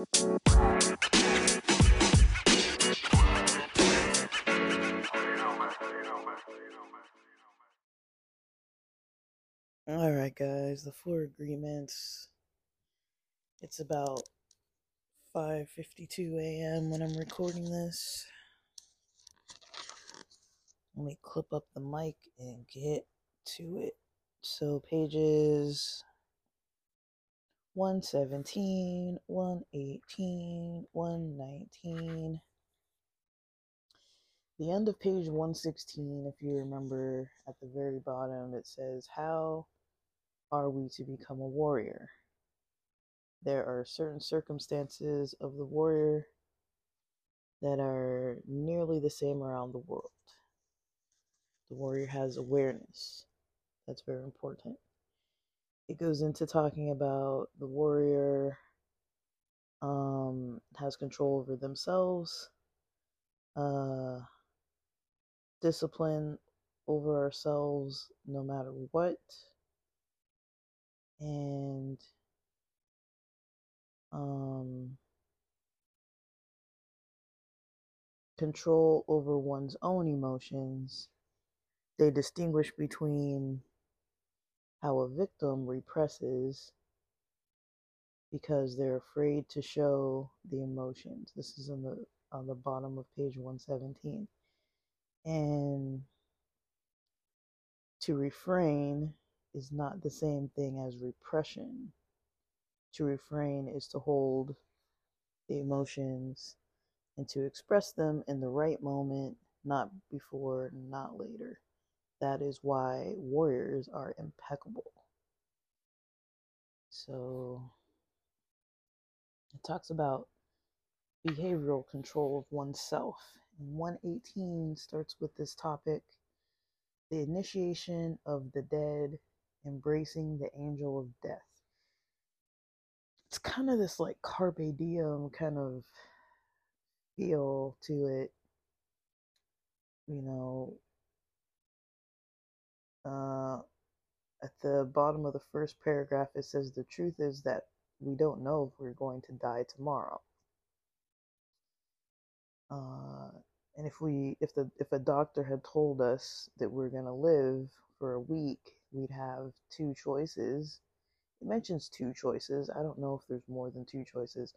All right, guys, the four agreements. It's about 5:52 a.m. when I'm recording this. Let me clip up the mic and get to it. So pages 117, 118, 119. The end of page 116, if you remember at the very bottom, it says, How are we to become a warrior? There are certain circumstances of the warrior that are nearly the same around the world. The warrior has awareness. That's very important. It goes into talking about the warrior um, has control over themselves, uh, discipline over ourselves no matter what, and um, control over one's own emotions. They distinguish between how a victim represses because they're afraid to show the emotions. This is on the on the bottom of page 117. And to refrain is not the same thing as repression. To refrain is to hold the emotions and to express them in the right moment, not before, not later. That is why warriors are impeccable. So it talks about behavioral control of oneself. And 118 starts with this topic the initiation of the dead, embracing the angel of death. It's kind of this like carpe diem kind of feel to it. You know, uh, at the bottom of the first paragraph, it says the truth is that we don't know if we're going to die tomorrow. Uh, and if we, if the, if a doctor had told us that we're going to live for a week, we'd have two choices. It mentions two choices. I don't know if there's more than two choices.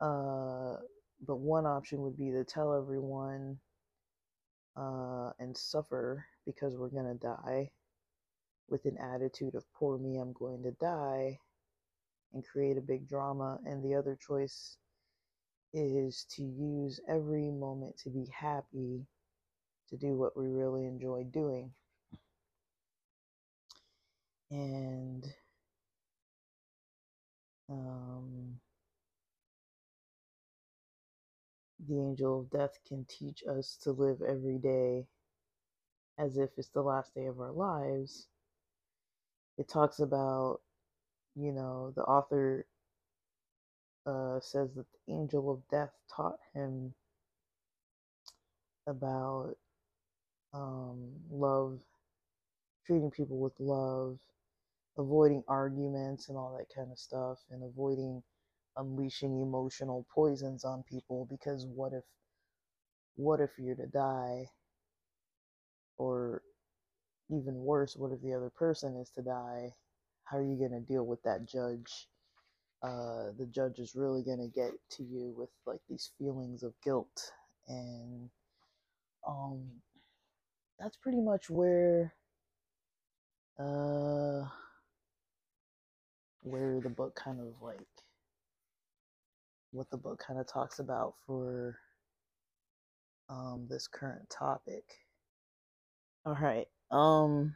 Uh, but one option would be to tell everyone uh, and suffer because we're going to die with an attitude of poor me, I'm going to die and create a big drama. And the other choice is to use every moment to be happy to do what we really enjoy doing. And um, the angel of death can teach us to live every day as if it's the last day of our lives. It talks about, you know, the author uh, says that the angel of death taught him about um, love, treating people with love, avoiding arguments and all that kind of stuff, and avoiding unleashing emotional poisons on people because what if what if you're to die? Or even worse what if the other person is to die? How are you going to deal with that judge? Uh, the judge is really going to get to you with like these feelings of guilt and um that's pretty much where uh where the book kind of like what the book kind of talks about for um, this current topic. All right. Um,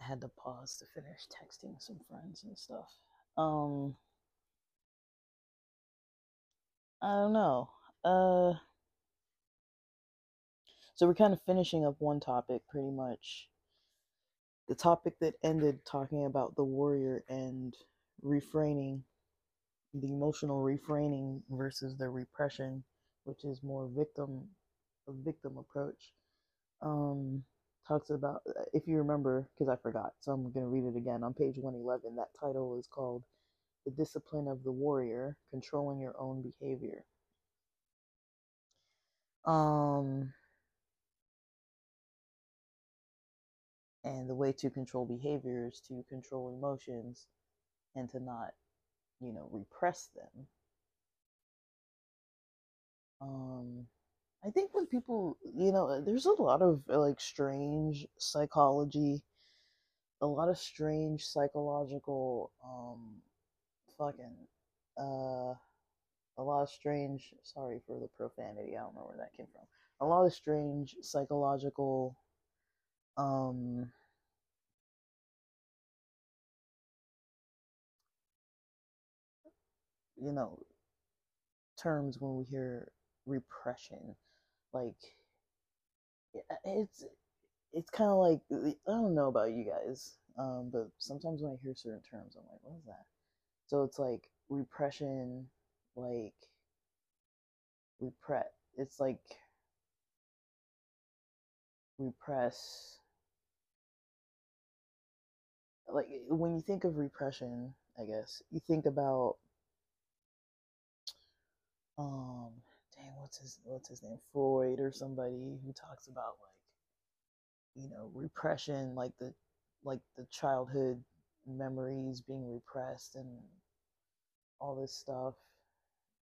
I had to pause to finish texting some friends and stuff. Um, I don't know. Uh, so we're kind of finishing up one topic pretty much. The topic that ended talking about the warrior and refraining the emotional refraining versus the repression, which is more victim a victim approach. Um, talks about if you remember because I forgot, so I'm gonna read it again on page 111. That title is called the discipline of the warrior, controlling your own behavior. Um, and the way to control behavior is to control emotions and to not, you know, repress them. Um, I think when people, you know, there's a lot of like strange psychology, a lot of strange psychological, um, fucking, uh, a lot of strange, sorry for the profanity, I don't know where that came from. A lot of strange psychological, um, you know, terms when we hear repression like it's it's kind of like I don't know about you guys, um, but sometimes when I hear certain terms, I'm like, what is that? So it's like repression, like repress. It's like repress. Like when you think of repression, I guess you think about um dang, what's his what's his name, Freud or somebody who talks about like, you know, repression, like the like the childhood memories being repressed and all this stuff.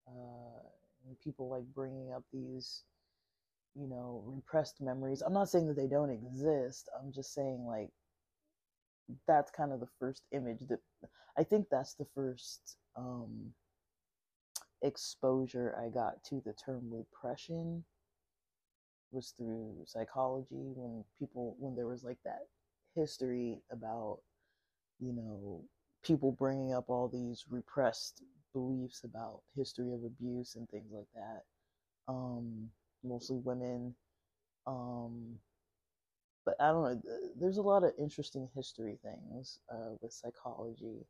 Uh, and people like bringing up these, you know, repressed memories. I'm not saying that they don't exist. I'm just saying like that's kind of the first image that I think that's the first um exposure I got to the term repression was through psychology when people when there was like that history about you know people bringing up all these repressed beliefs about history of abuse and things like that um mostly women um but i don't know there's a lot of interesting history things uh, with psychology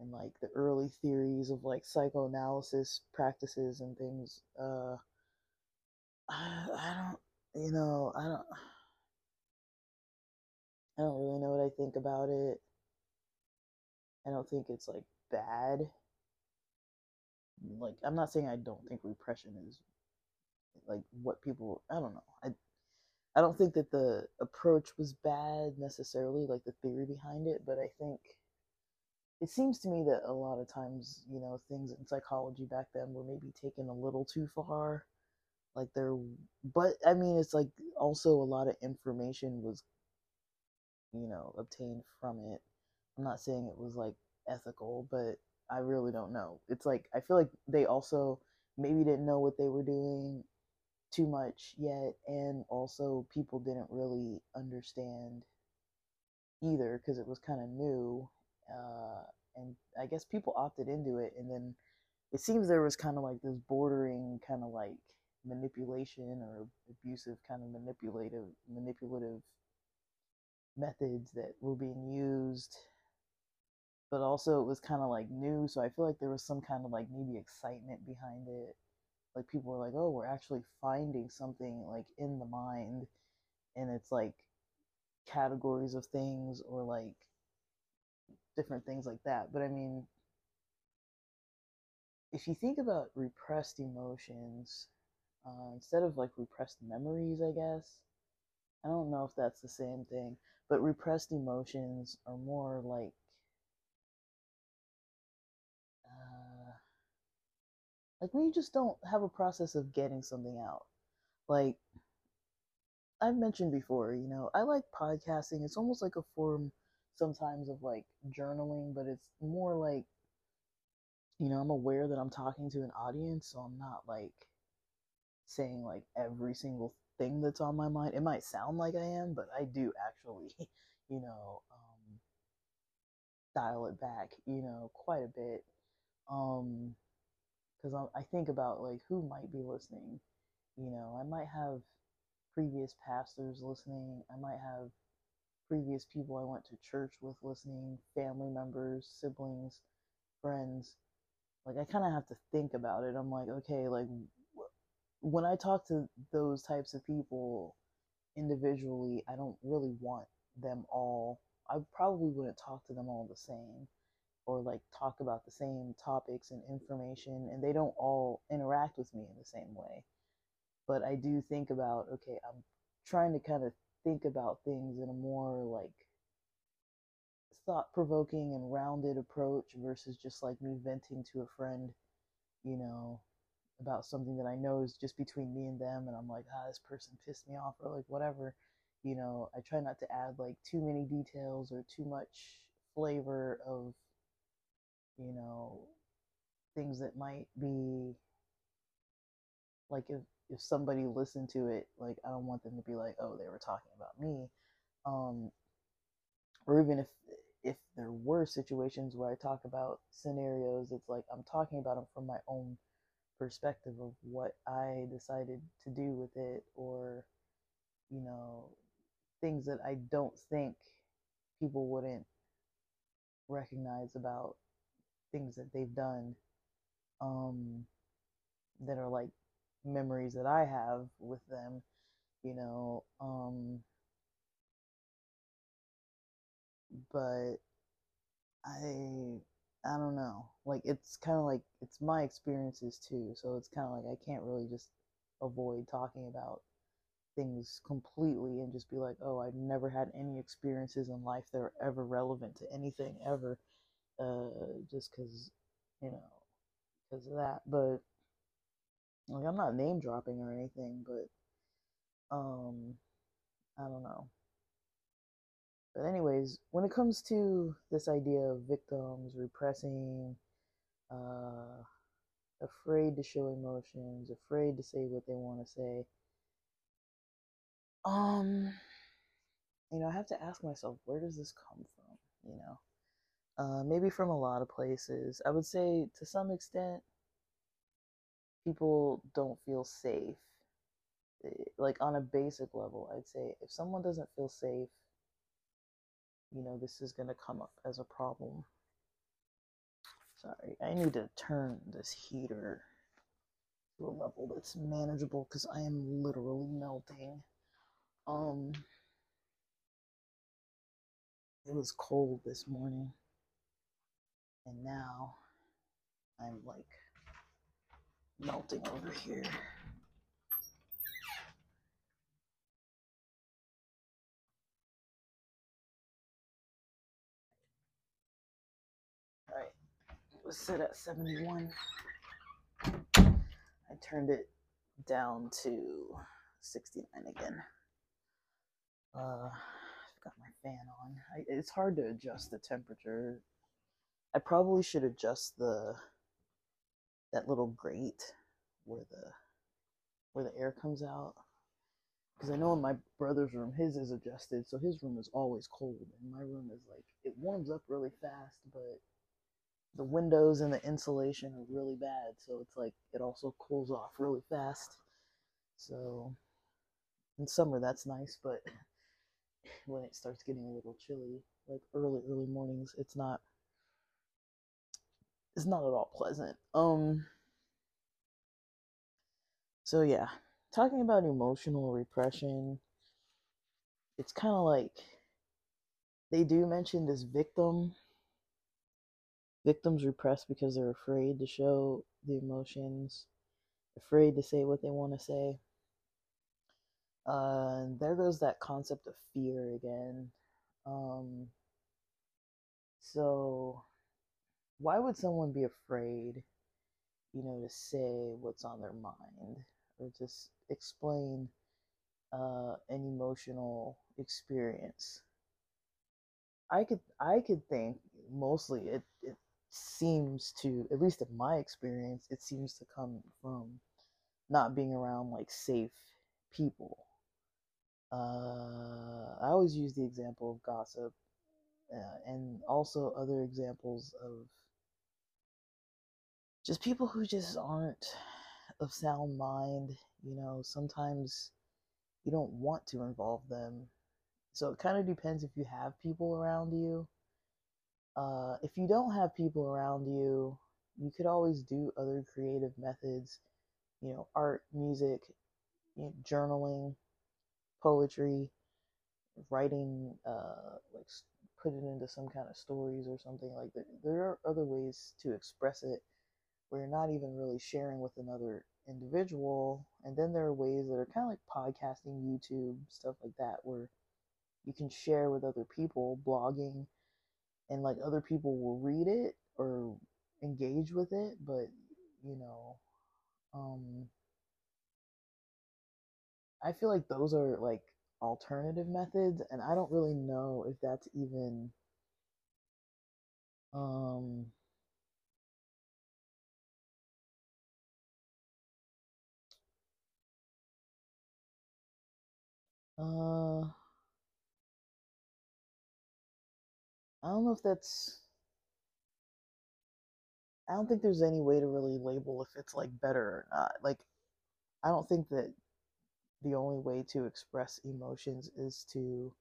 and like the early theories of like psychoanalysis practices and things. Uh, I, I don't, you know, I don't, I don't really know what I think about it. I don't think it's like bad. Like, I'm not saying I don't think repression is like what people, I don't know. I, I don't think that the approach was bad necessarily, like the theory behind it, but I think it seems to me that a lot of times, you know, things in psychology back then were maybe taken a little too far. Like there, but I mean, it's like also a lot of information was, you know, obtained from it. I'm not saying it was like ethical, but I really don't know. It's like I feel like they also maybe didn't know what they were doing too much yet, and also people didn't really understand either because it was kind of new uh, and I guess people opted into it, and then it seems there was kind of like this bordering kind of like manipulation or abusive kind of manipulative manipulative methods that were being used. But also it was kind of like new so i feel like there was some kind of like maybe excitement behind it. Like people were like oh we're actually finding something like in the mind and it's like categories of things or like different things like that. But I mean, if you think about repressed emotions, uh, instead of like repressed memories, I guess, I don't know if that's the same thing, but repressed emotions are more like uh, like when you just don't have a process of getting something out. Like I've mentioned before, you know, I like podcasting. It's almost like a form sometimes of like journaling, but it's more like, you know, I'm aware that I'm talking to an audience, so I'm not like saying like every single thing that's on my mind. It might sound like I am, but I do actually, you know, um, dial it back, you know, quite a bit. Um, because I think about like who might be listening. You know, I might have previous pastors listening. I might have previous people I went to church with listening, family members, siblings, friends. Like I kind of have to think about it. I'm like, okay, like when I talk to those types of people individually, I don't really want them all. I probably wouldn't talk to them all the same. or like talk about the same topics and information and they don't all interact with me in the same way but i do think about okay i'm trying to kind of think about things in a more like thought provoking and rounded approach versus just like me venting to a friend you know about something that i know is just between me and them and i'm like ah this person pissed me off or like whatever you know? I try not to add like too many details or too much flavor of you know things that might be like if if somebody listened to it like i don't want them to be like oh they were talking about me. Um or even if if there were situations where i talk about scenarios it's like i'm talking about them from my own perspective of what i decided to do with it or you know things that i don't think people wouldn't recognize about things that they've done um, that are like memories that I have with them, you know. Um, but I I don't know. Like it's kind of like it's my experiences too, so it's kind of like I can't really just avoid talking about things completely and just be like, "Oh, I've never had any experiences in life that are ever relevant to anything ever." uh, just because, you know, because of that. But like, I'm not name dropping or anything, but um, I don't know. But anyways, when it comes to this idea of victims repressing, uh, afraid to show emotions, afraid to say what they want to say, um, you know, I have to ask myself, where does this come from? You know, uh, maybe from a lot of places. I would say to some extent, people don't feel safe. Eh, like on a basic level, I'd say if someone doesn't feel safe, you know, this is going to come up as a problem. Sorry, I need to turn this heater to a level that's manageable because I am literally melting. Um, it was cold this morning. And now I'm like melting over here. All right, it was set at 71. I turned it down to 69 again. Uh, I've got my fan on. I, it's hard to adjust the temperature I probably should adjust the that little grate where the where the air comes out? Because I know in my brother's room his is adjusted so his room is always cold and my room is like it warms up really fast but the windows and the insulation are really bad so it's like it also cools off really fast. So in summer that's nice but when it starts getting a little chilly like early early mornings it's not is not at all pleasant. Um so yeah, talking about emotional repression, it's kind of like they do mention this victim victims repress because they're afraid to show the emotions, afraid to say what they want to say. Uh, there goes that concept of fear again. Um, so why would someone be afraid, you know, to say what's on their mind or just explain uh, an emotional experience? I could I could think mostly it it seems to at least in my experience it seems to come from not being around like safe people. Uh, I always use the example of gossip uh, and also other examples of just people who just aren't of sound mind, you know, sometimes you don't want to involve them. So it kind of depends if you have people around you. Uh, if you don't have people around you, you could always do other creative methods, you know, art, music, you know, journaling, poetry, writing, uh, like put it into some kind of stories or something like that. There are other ways to express it where you're not even really sharing with another individual. And then there are ways that are kind of like podcasting, YouTube, stuff like that, where you can share with other people, blogging, and like other people will read it or engage with it, but you know, um, I feel like those are like alternative methods, and I don't really know if that's even um uh I don't know if that's I don't think there's any way to really label if it's like better or not. Like I don't think that the only way to express emotions is to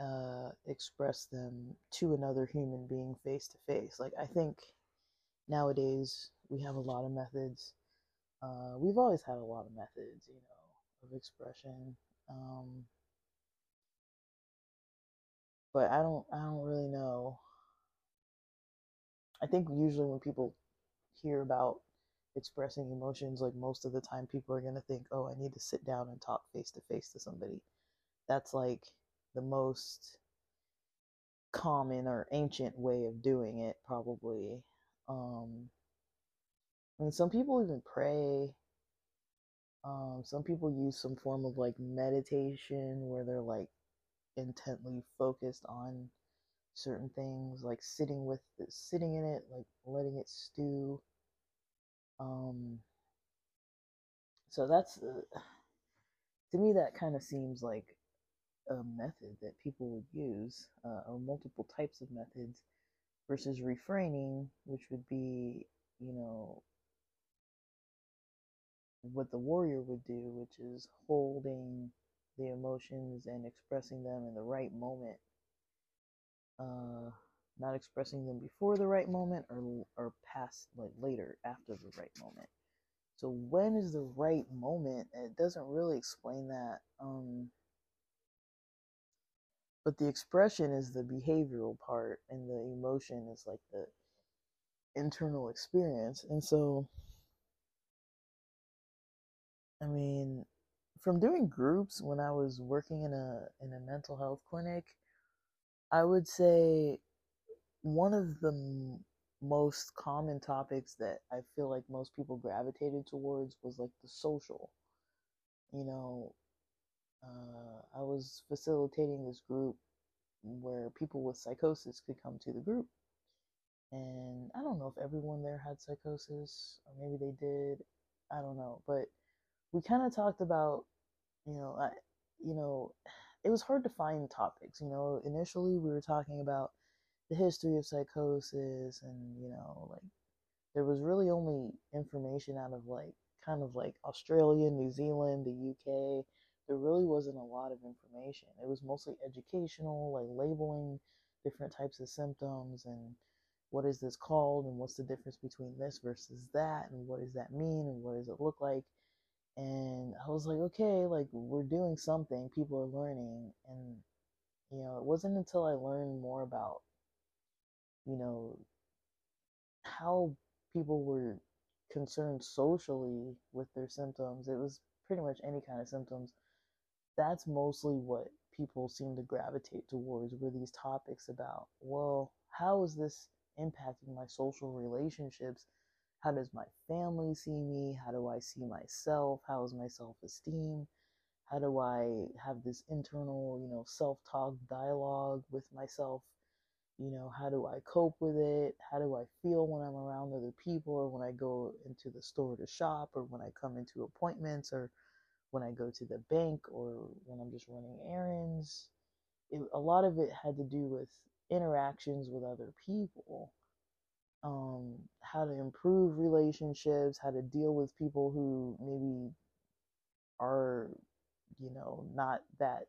uh, express them to another human being face to face. Like I think nowadays we have a lot of methods. Uh, we've always had a lot of methods, you know, of expression. Um, but I don't, I don't really know. I think usually when people hear about expressing emotions, like most of the time people are gonna think, oh, I need to sit down and talk face to face to somebody. That's like the most common or ancient way of doing it, probably. Um, I mean, some people even pray. Um, some people use some form of like meditation where they're like intently focused on certain things, like sitting with it, sitting in it, like letting it stew. Um, so that's uh, to me that kind of seems like a method that people would use, uh, or multiple types of methods, versus refraining, which would be, you know, what the warrior would do, which is holding the emotions and expressing them in the right moment. Uh, not expressing them before the right moment or or past like later after the right moment. So when is the right moment? It doesn't really explain that. Um, but the expression is the behavioral part, and the emotion is like the internal experience. And so, I mean, from doing groups when I was working in a in a mental health clinic, I would say one of the m- most common topics that I feel like most people gravitated towards was like the social. You know, uh, I was facilitating this group where people with psychosis could come to the group. And I don't know if everyone there had psychosis, or maybe they did. I don't know. But we kind of talked about, you know, I, you know, it was hard to find topics. You know, initially we were talking about the history of psychosis and you know like there was really only information out of like kind of like Australia, New Zealand, the UK. There really wasn't a lot of information. It was mostly educational, like labeling different types of symptoms and what is this called and what's the difference between this versus that and what does that mean and what does it look like. And I was like, okay, like we're doing something, people are learning and you know, it wasn't until I learned more about you know, how people were concerned socially with their symptoms. It was pretty much any kind of symptoms. That's mostly what people seem to gravitate towards were these topics about, well, how is this impacting my social relationships? How does my family see me? How do I see myself? How is my self esteem? How do I have this internal, you know, self talk dialogue with myself? you know how do i cope with it how do i feel when i'm around other people or when i go into the store to shop or when i come into appointments or when i go to the bank or when i'm just running errands it, a lot of it had to do with interactions with other people um, how to improve relationships how to deal with people who maybe are you know not that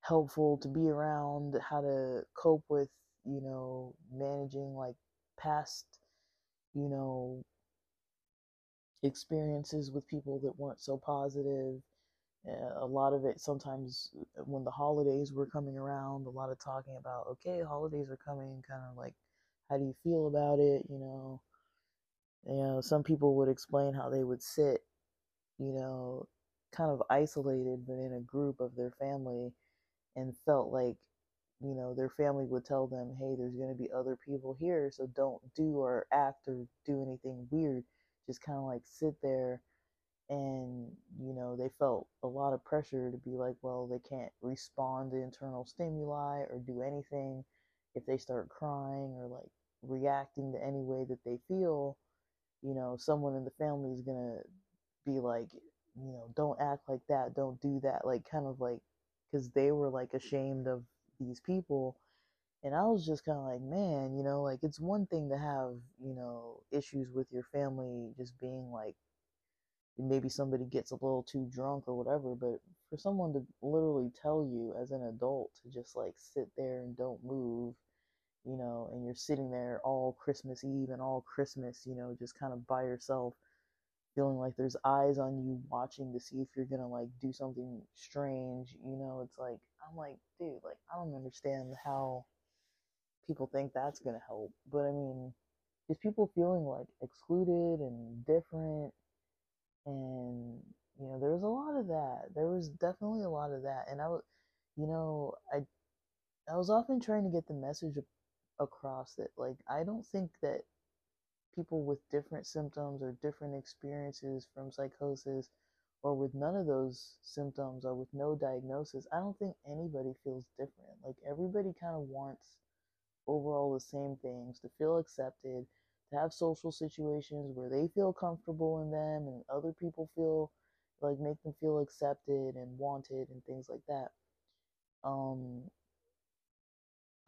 helpful to be around, how to cope with, you know, managing like past, you know, experiences with people that weren't so positive, a lot of it sometimes when the holidays were coming around, a lot of talking about, okay, holidays are coming, kind of like, how do you feel about it? You know, you know, some people would explain how they would sit, you know, kind of isolated, but in a group of their family and felt like, you know, their family would tell them, hey, there's going to be other people here, so don't do or act or do anything weird. Just kind of like sit there and you know they felt a lot of pressure to be like well they can't respond to internal stimuli or do anything if they start crying or like reacting to any way that they feel you know someone in the family is going to be like you know don't act like that don't do that like kind of like because they were like ashamed of these people. And i was just kind of like man you know like it's one thing to have you know issues with your family just being like maybe somebody gets a little too drunk or whatever, but for someone to literally tell you as an adult to just like sit there and don't move, you know, and you're sitting there all Christmas Eve and all Christmas, you know, just kind of by yourself, feeling like there's eyes on you watching to see if you're gonna like do something strange, you know, it's like, I'm like, dude, like, I don't understand how people think that's gonna help. But I mean, just people feeling like excluded and different and you know there was a lot of that there was definitely a lot of that and i was you know i i was often trying to get the message across that like i don't think that people with different symptoms or different experiences from psychosis or with none of those symptoms or with no diagnosis i don't think anybody feels different like everybody kind of wants overall the same things to feel accepted to have social situations where they feel comfortable in them and other people feel like make them feel accepted and wanted and things like that. Um,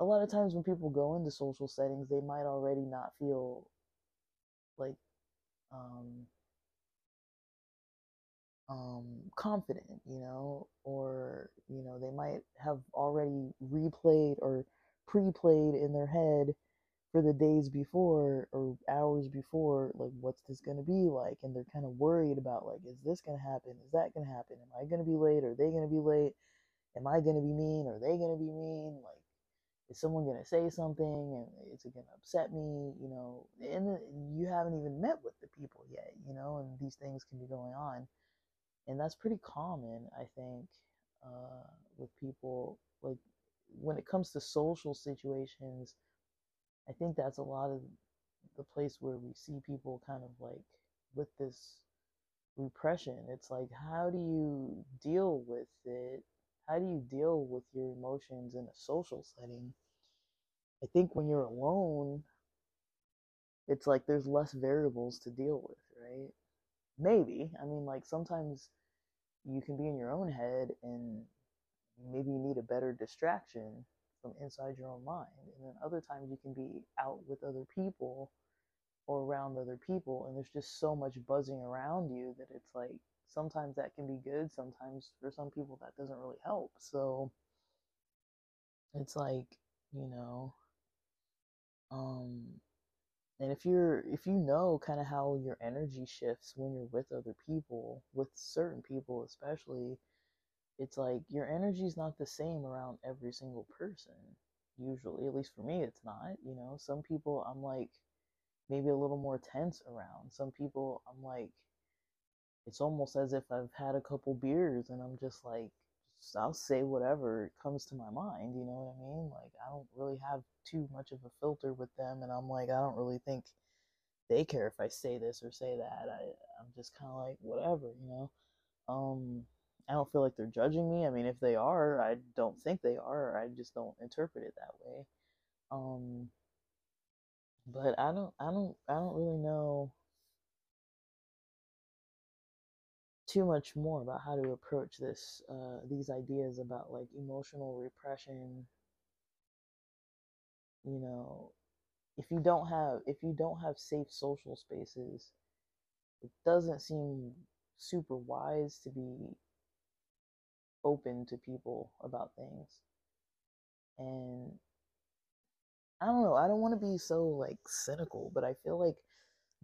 a lot of times when people go into social settings, they might already not feel like um, um, confident, you know, or you know they might have already replayed or pre-played in their head for the days before or hours before, like, what's this going to be like? And they're kind of worried about, like, is this going to happen? Is that going to happen? Am I going to be late? Are they going to be late? Am I going to be mean? Are they going to be mean? Like, is someone going to say something and is it going to upset me? You know, and you haven't even met with the people yet, you know, and these things can be going on. And that's pretty common, I think, uh, with people. Like, when it comes to social situations, I think that's a lot of the place where we see people kind of like with this repression. It's like, how do you deal with it? How do you deal with your emotions in a social setting? I think when you're alone, it's like there's less variables to deal with, right? Maybe. I mean, like sometimes you can be in your own head and maybe you need a better distraction from inside your own mind. And then other times you can be out with other people or around other people and there's just so much buzzing around you that it's like sometimes that can be good, sometimes for some people that doesn't really help. So it's like, you know, um and if you're if you know kind of how your energy shifts when you're with other people, with certain people especially, it's like your energy is not the same around every single person usually at least for me it's not you know some people i'm like maybe a little more tense around some people i'm like it's almost as if i've had a couple beers and i'm just like i'll say whatever comes to my mind you know what i mean like i don't really have too much of a filter with them and i'm like i don't really think they care if i say this or say that i i'm just kind of like whatever you know um I don't feel like they're judging me. I mean, if they are, I don't think they are. I just don't interpret it that way. Um, but I don't, I don't, I don't really know too much more about how to approach this, uh, these ideas about like emotional repression. You know, if you don't have, if you don't have safe social spaces, it doesn't seem super wise to be open to people about things. And I don't know, I don't want to be so like cynical, but I feel like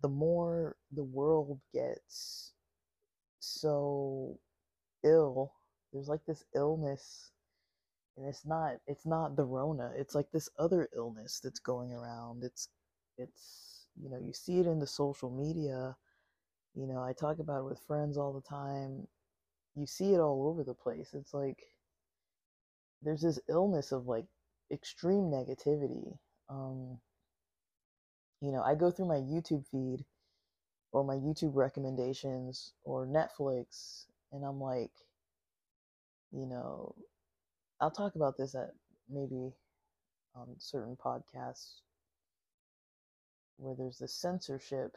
the more the world gets so ill. There's like this illness and it's not it's not the rona. It's like this other illness that's going around. It's it's you know, you see it in the social media. You know, I talk about it with friends all the time. You see it all over the place. It's like there's this illness of like extreme negativity. Um, you know, I go through my YouTube feed or my YouTube recommendations or Netflix, and I'm like, you know, I'll talk about this at maybe on certain podcasts where there's this censorship,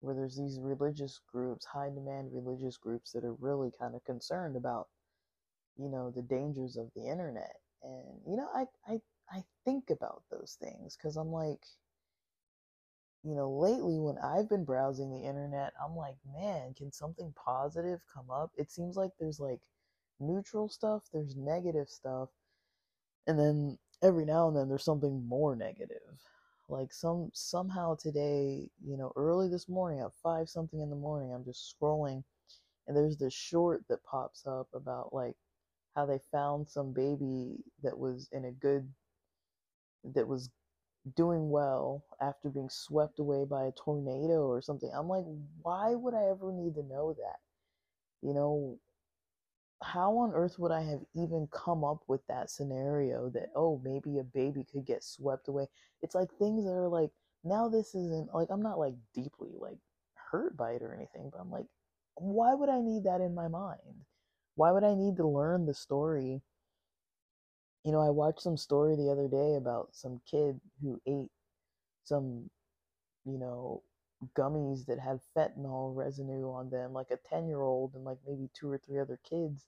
where there's these religious groups, high demand religious groups that are really kind of concerned about, you know, the dangers of the internet. And, you know, I, I, I think about those things because I'm like, you know, lately when I've been browsing the internet, I'm like, man, can something positive come up? It seems like there's like neutral stuff, there's negative stuff, and then every now and then there's something more negative. Like some somehow today, you know, early this morning at five something in the morning, I'm just scrolling, and there's this short that pops up about like how they found some baby that was in a good that was doing well after being swept away by a tornado or something. I'm like, why would I ever need to know that? You know, how on earth would I have even come up with that scenario that, oh, maybe a baby could get swept away? It's like things that are like, now this isn't like, I'm not like deeply like hurt by it or anything, but I'm like, why would I need that in my mind? Why would I need to learn the story? You know, I watched some story the other day about some kid who ate some, you know, gummies that had fentanyl residue on them, like a 10 year old and like maybe two or three other kids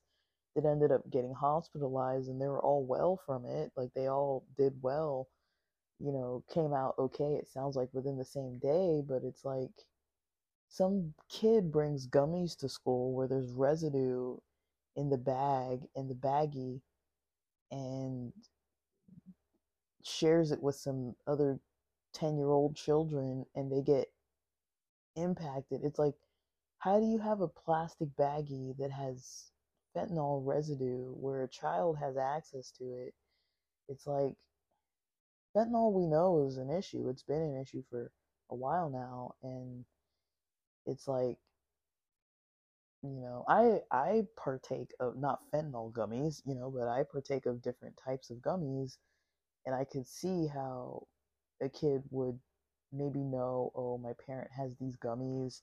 that ended up getting hospitalized and they were all well from it. Like they all did well, you know, came out okay, it sounds like within the same day, but it's like some kid brings gummies to school where there's residue in the bag, in the baggie, and shares it with some other 10 year old children and they get impacted. It's like, how do you have a plastic baggie that has fentanyl residue where a child has access to it? It's like, fentanyl we know is an issue. It's been an issue for a while now. And it's like, you know, I I partake of not fentanyl gummies, you know, but I partake of different types of gummies, and I could see how a kid would maybe know, oh, my parent has these gummies.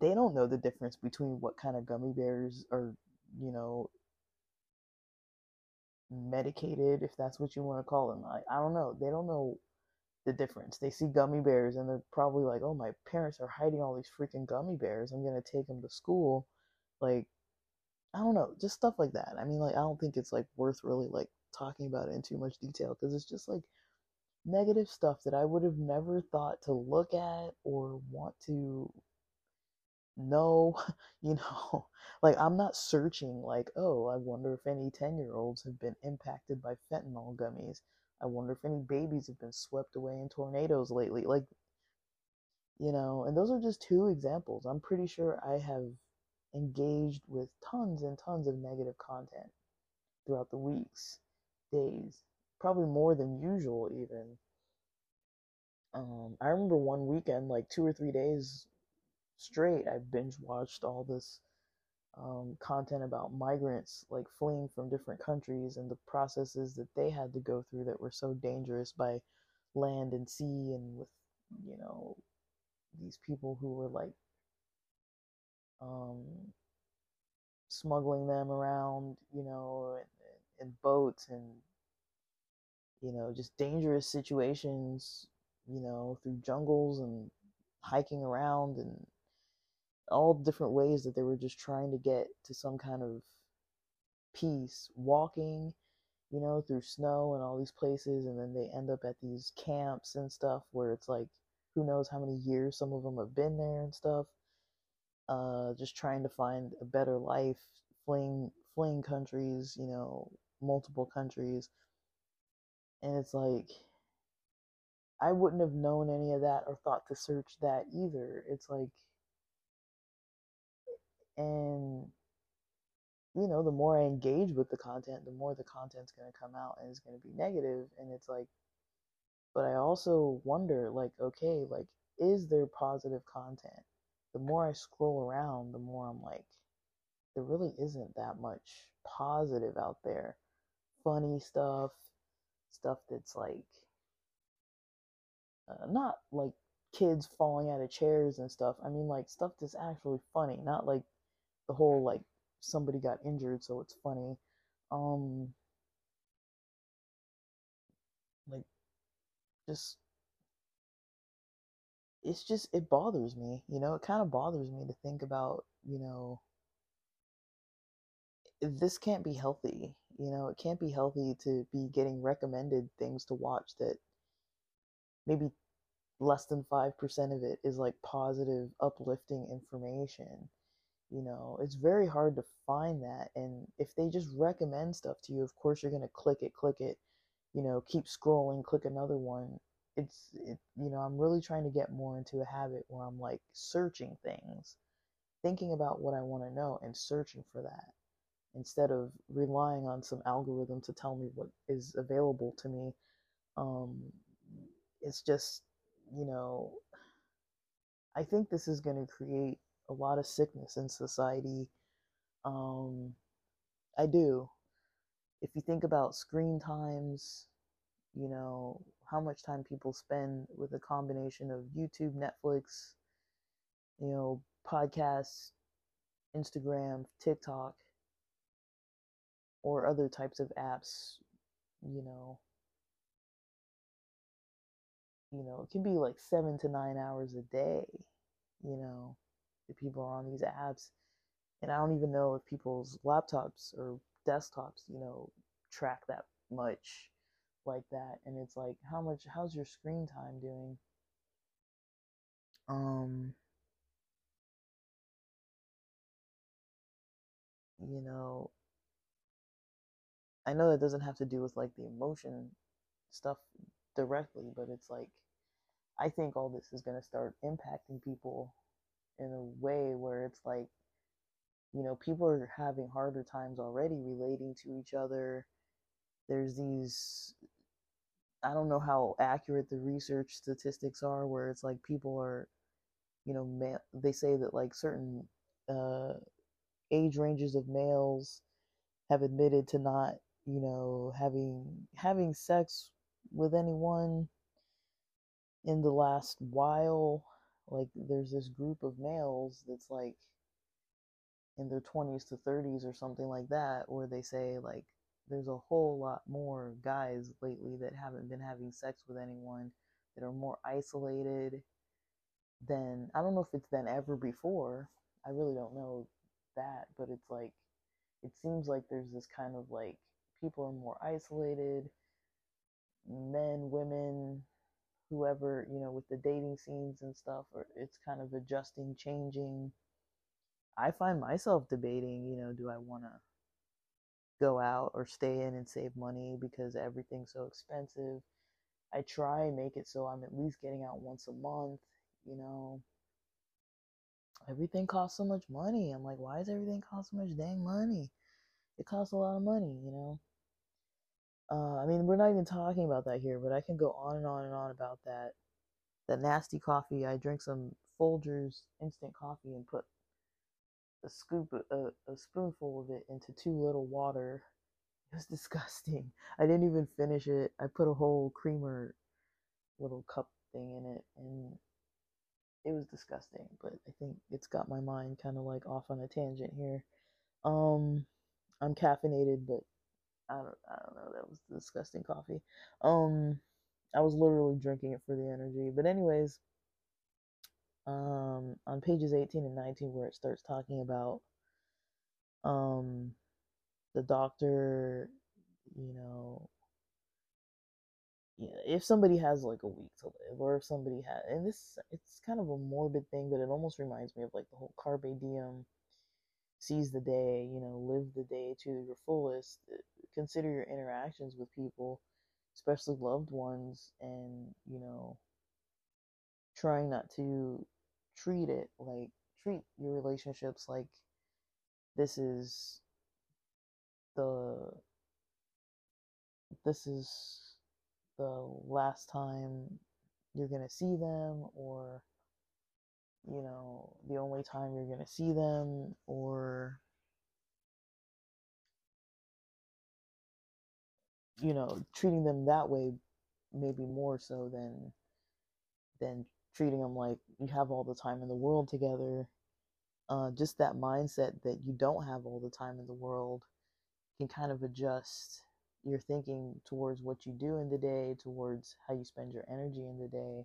They don't know the difference between what kind of gummy bears are, you know, medicated, if that's what you want to call them. I, I don't know. They don't know the difference. They see gummy bears and they're probably like, oh, my parents are hiding all these freaking gummy bears. I'm going to take them to school. Like, I don't know, just stuff like that. I mean, like, I don't think it's like worth really like talking about it in too much detail because it's just like negative stuff that I would have never thought to look at or want to know, you know, like I'm not searching like, oh, I wonder if any 10 year olds have been impacted by fentanyl gummies. I wonder if any babies have been swept away in tornadoes lately. Like, you know, and those are just two examples. I'm pretty sure I have engaged with tons and tons of negative content throughout the weeks, days, probably more than usual, even. Um, I remember one weekend, like two or three days straight, I binge watched all this um, content about migrants like fleeing from different countries and the processes that they had to go through that were so dangerous by land and sea and with you know these people who were like um, smuggling them around you know in, in boats and you know just dangerous situations you know through jungles and hiking around and all different ways that they were just trying to get to some kind of peace walking you know through snow and all these places and then they end up at these camps and stuff where it's like who knows how many years some of them have been there and stuff uh just trying to find a better life fleeing fleeing countries you know multiple countries and it's like I wouldn't have known any of that or thought to search that either. It's like and you know, the more I engage with the content, the more the content's going to come out and it's going to be negative. And it's like, but I also wonder, like, okay, like, is there positive content? The more I scroll around, the more I'm like, there really isn't that much positive out there. Funny stuff, stuff that's like, uh, not like kids falling out of chairs and stuff. I mean, like, stuff that's actually funny, not like the whole, like, somebody got injured, so it's funny. Um, like, just it's just it bothers me you know it kind of bothers me to think about you know this can't be healthy you know it can't be healthy to be getting recommended things to watch that maybe less than 5% of it is like positive uplifting information you know it's very hard to find that and if they just recommend stuff to you of course you're going to click it click it you know keep scrolling click another one. It's it, you know i'm really trying to get more into a habit where i'm like searching things thinking about what i want to know and searching for that instead of relying on some algorithm to tell me what is available to me. Um it's just you know i think this is going to create a lot of sickness in society. Um, I do. If you think about screen times, you know, how much time people spend with a combination of YouTube, Netflix, you know, podcasts, Instagram, TikTok, or other types of apps, you know, you know, it can be like seven to nine hours a day, you know the people are on these apps. And I don't even know if people's laptops or desktops, you know, track that much like that. And it's like, how much, how's your screen time doing? Um, you know, I know that doesn't have to do with like the emotion stuff directly, but it's like, I think all this is going to start impacting people in a way where it's like, you know, people are having harder times already relating to each other. There's these, I don't know how accurate the research statistics are, where it's like people are, you know, ma- they say that like certain uh, age ranges of males have admitted to not, you know, having having sex with anyone in the last while like there's this group of males that's like in their 20s to 30s or something like that where they say like there's a whole lot more guys lately that haven't been having sex with anyone that are more isolated than I don't know if it's than ever before. I really don't know that, but it's like it seems like there's this kind of like people are more isolated, men, women, whoever you know with the dating scenes and stuff or it's kind of adjusting changing. I find myself debating you know do i want to go out or stay in and save money because everything's so expensive? I try and make it so i'm at least getting out once a month you know? Everything costs so much money. I'm like why does everything cost so much dang money? It costs a lot of money you know uh, I mean, we're not even talking about that here, but I can go on and on and on about that. That nasty coffee. I drink some Folgers instant coffee and put a scoop, a, a spoonful of it into too little water. It was disgusting. I didn't even finish it. I put a whole creamer little cup thing in it, and it was disgusting. But I think it's got my mind kind of like off on a tangent here. Um, I'm caffeinated, but I don't, I don't know. That was disgusting coffee. Um, I was literally drinking it for the energy. But anyways, um, on pages 18 and 19, where it starts talking about um, the doctor, you know, yeah, if somebody has like a week to live, or if somebody has, and this, it's kind of a morbid thing, but it almost reminds me of like the whole carpe diem seize the day, you know, live the day to your fullest. Uh, consider your interactions with people, especially loved ones, and, you know, trying not to treat it like, treat your relationships like this is the this is the last time you're going to see them or you know the only time you're going to see them or you know treating them that way maybe more so than than treating them like you have all the time in the world together uh, just that mindset that you don't have all the time in the world can kind of adjust your thinking towards what you do in the day, towards how you spend your energy in the day.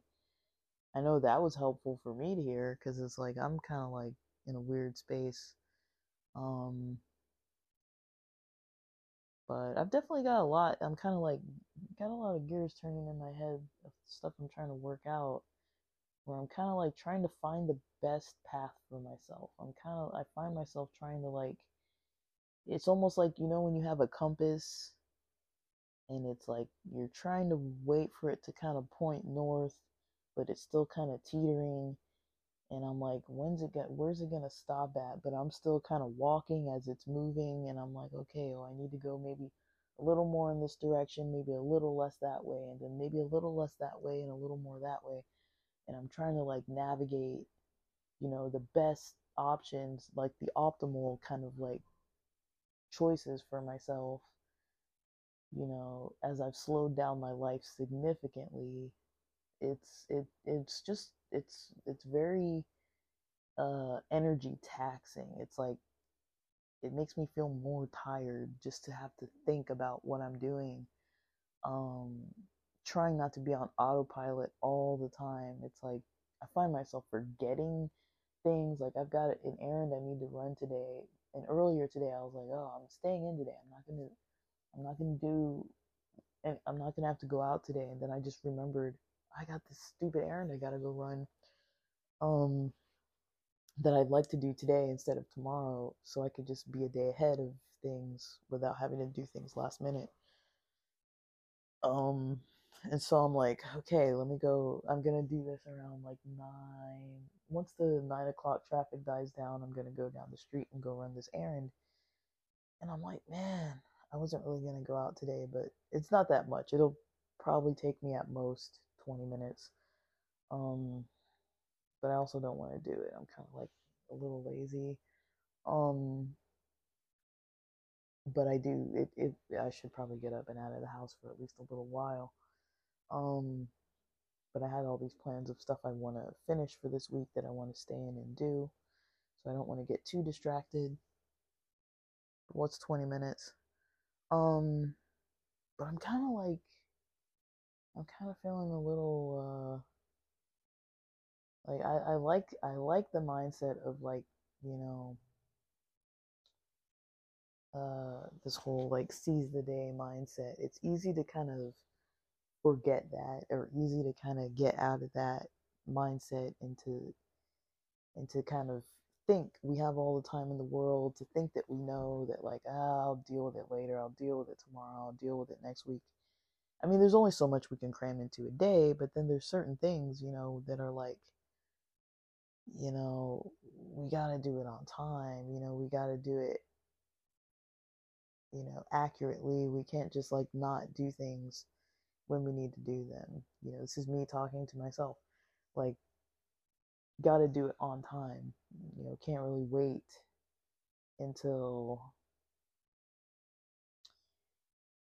I know that was helpful for me to hear because it's like I'm kind of like in a weird space. Um, but I've definitely got a lot. I'm kind of like got a lot of gears turning in my head of stuff I'm trying to work out. Where I'm kind of like trying to find the best path for myself. I'm kind of I find myself trying to like. It's almost like you know when you have a compass and it's like you're trying to wait for it to kind of point north, but it's still kind of teetering. And I'm like, when's it get? Where's it gonna stop at? But I'm still kind of walking as it's moving, and I'm like, okay, oh, I need to go maybe a little more in this direction, maybe a little less that way, and then maybe a little less that way, and a little more that way. And I'm trying to like navigate, you know, the best options, like the optimal kind of like choices for myself you know, as I've slowed down my life significantly, it's it it's just it's it's very uh energy taxing. It's like it makes me feel more tired just to have to think about what I'm doing. Um trying not to be on autopilot all the time. It's like I find myself forgetting things like I've got an errand I need to run today. And earlier today I was like, "Oh, I'm staying in today. I'm not to I'm not gonna do, and I'm not gonna have to go out today. And then I just remembered I got this stupid errand I gotta go run, um, that I'd like to do today instead of tomorrow, so I could just be a day ahead of things without having to do things last minute. Um, and so I'm like, okay, let me go. I'm gonna do this around like nine. Once the nine o'clock traffic dies down, I'm gonna go down the street and go run this errand. And I'm like, man, I wasn't really to go out today, but it's not that much. It'll probably take me at most 20 minutes. Um, but I also don't want to do it. I'm kind of like a little lazy. Um, but I do it, it I should probably get up and out of the house for at least a little while. Um, but I had all these plans of stuff I want to finish for this week that I want to stay in and do. So I don't want to get too distracted. What's 20 minutes? Um, but I'm kind of like, I'm kind of feeling a little, uh, like I, I like, I like the mindset of like, you know, uh, this whole like seize the day mindset. It's easy to kind of forget that, or easy to kind of get out of that mindset into, into kind of think we have all the time in the world to think that we know that like ah, I'll deal with it later, I'll deal with it tomorrow, I'll deal with it next week. I mean, there's only so much we can cram into a day, but then there's certain things, you know, that are like you know, we got to do it on time, you know, we got to do it you know, accurately. We can't just like not do things when we need to do them. You know, this is me talking to myself. Like got to do it on time. You know, can't really wait until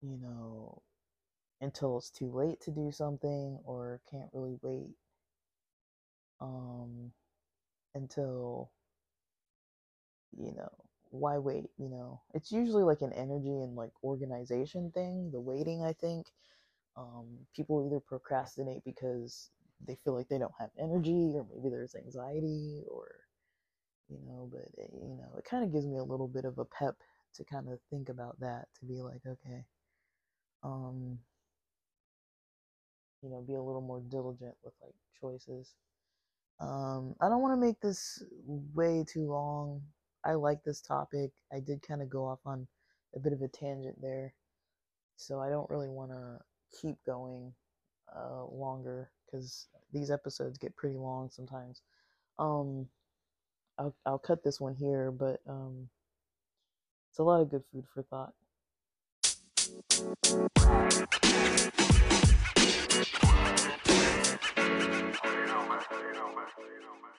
you know until it's too late to do something or can't really wait um until you know why wait you know? It's usually like an energy and like organization thing the waiting i think. Um people either procrastinate because they feel like they don't have energy or maybe there's anxiety or you know but it, you know it kind of gives me a little bit of a pep to kind of think about that to be like okay um you know be a little more diligent with like choices um i don't want to make this way too long i like this topic i did kind of go off on a bit of a tangent there so i don't really want to keep going uh, longer because these episodes get pretty long sometimes. Um, I'll I'll cut this one here, but um, it's a lot of good food for thought you know, man. How do you know, man? How do you know, man? How do you know, man?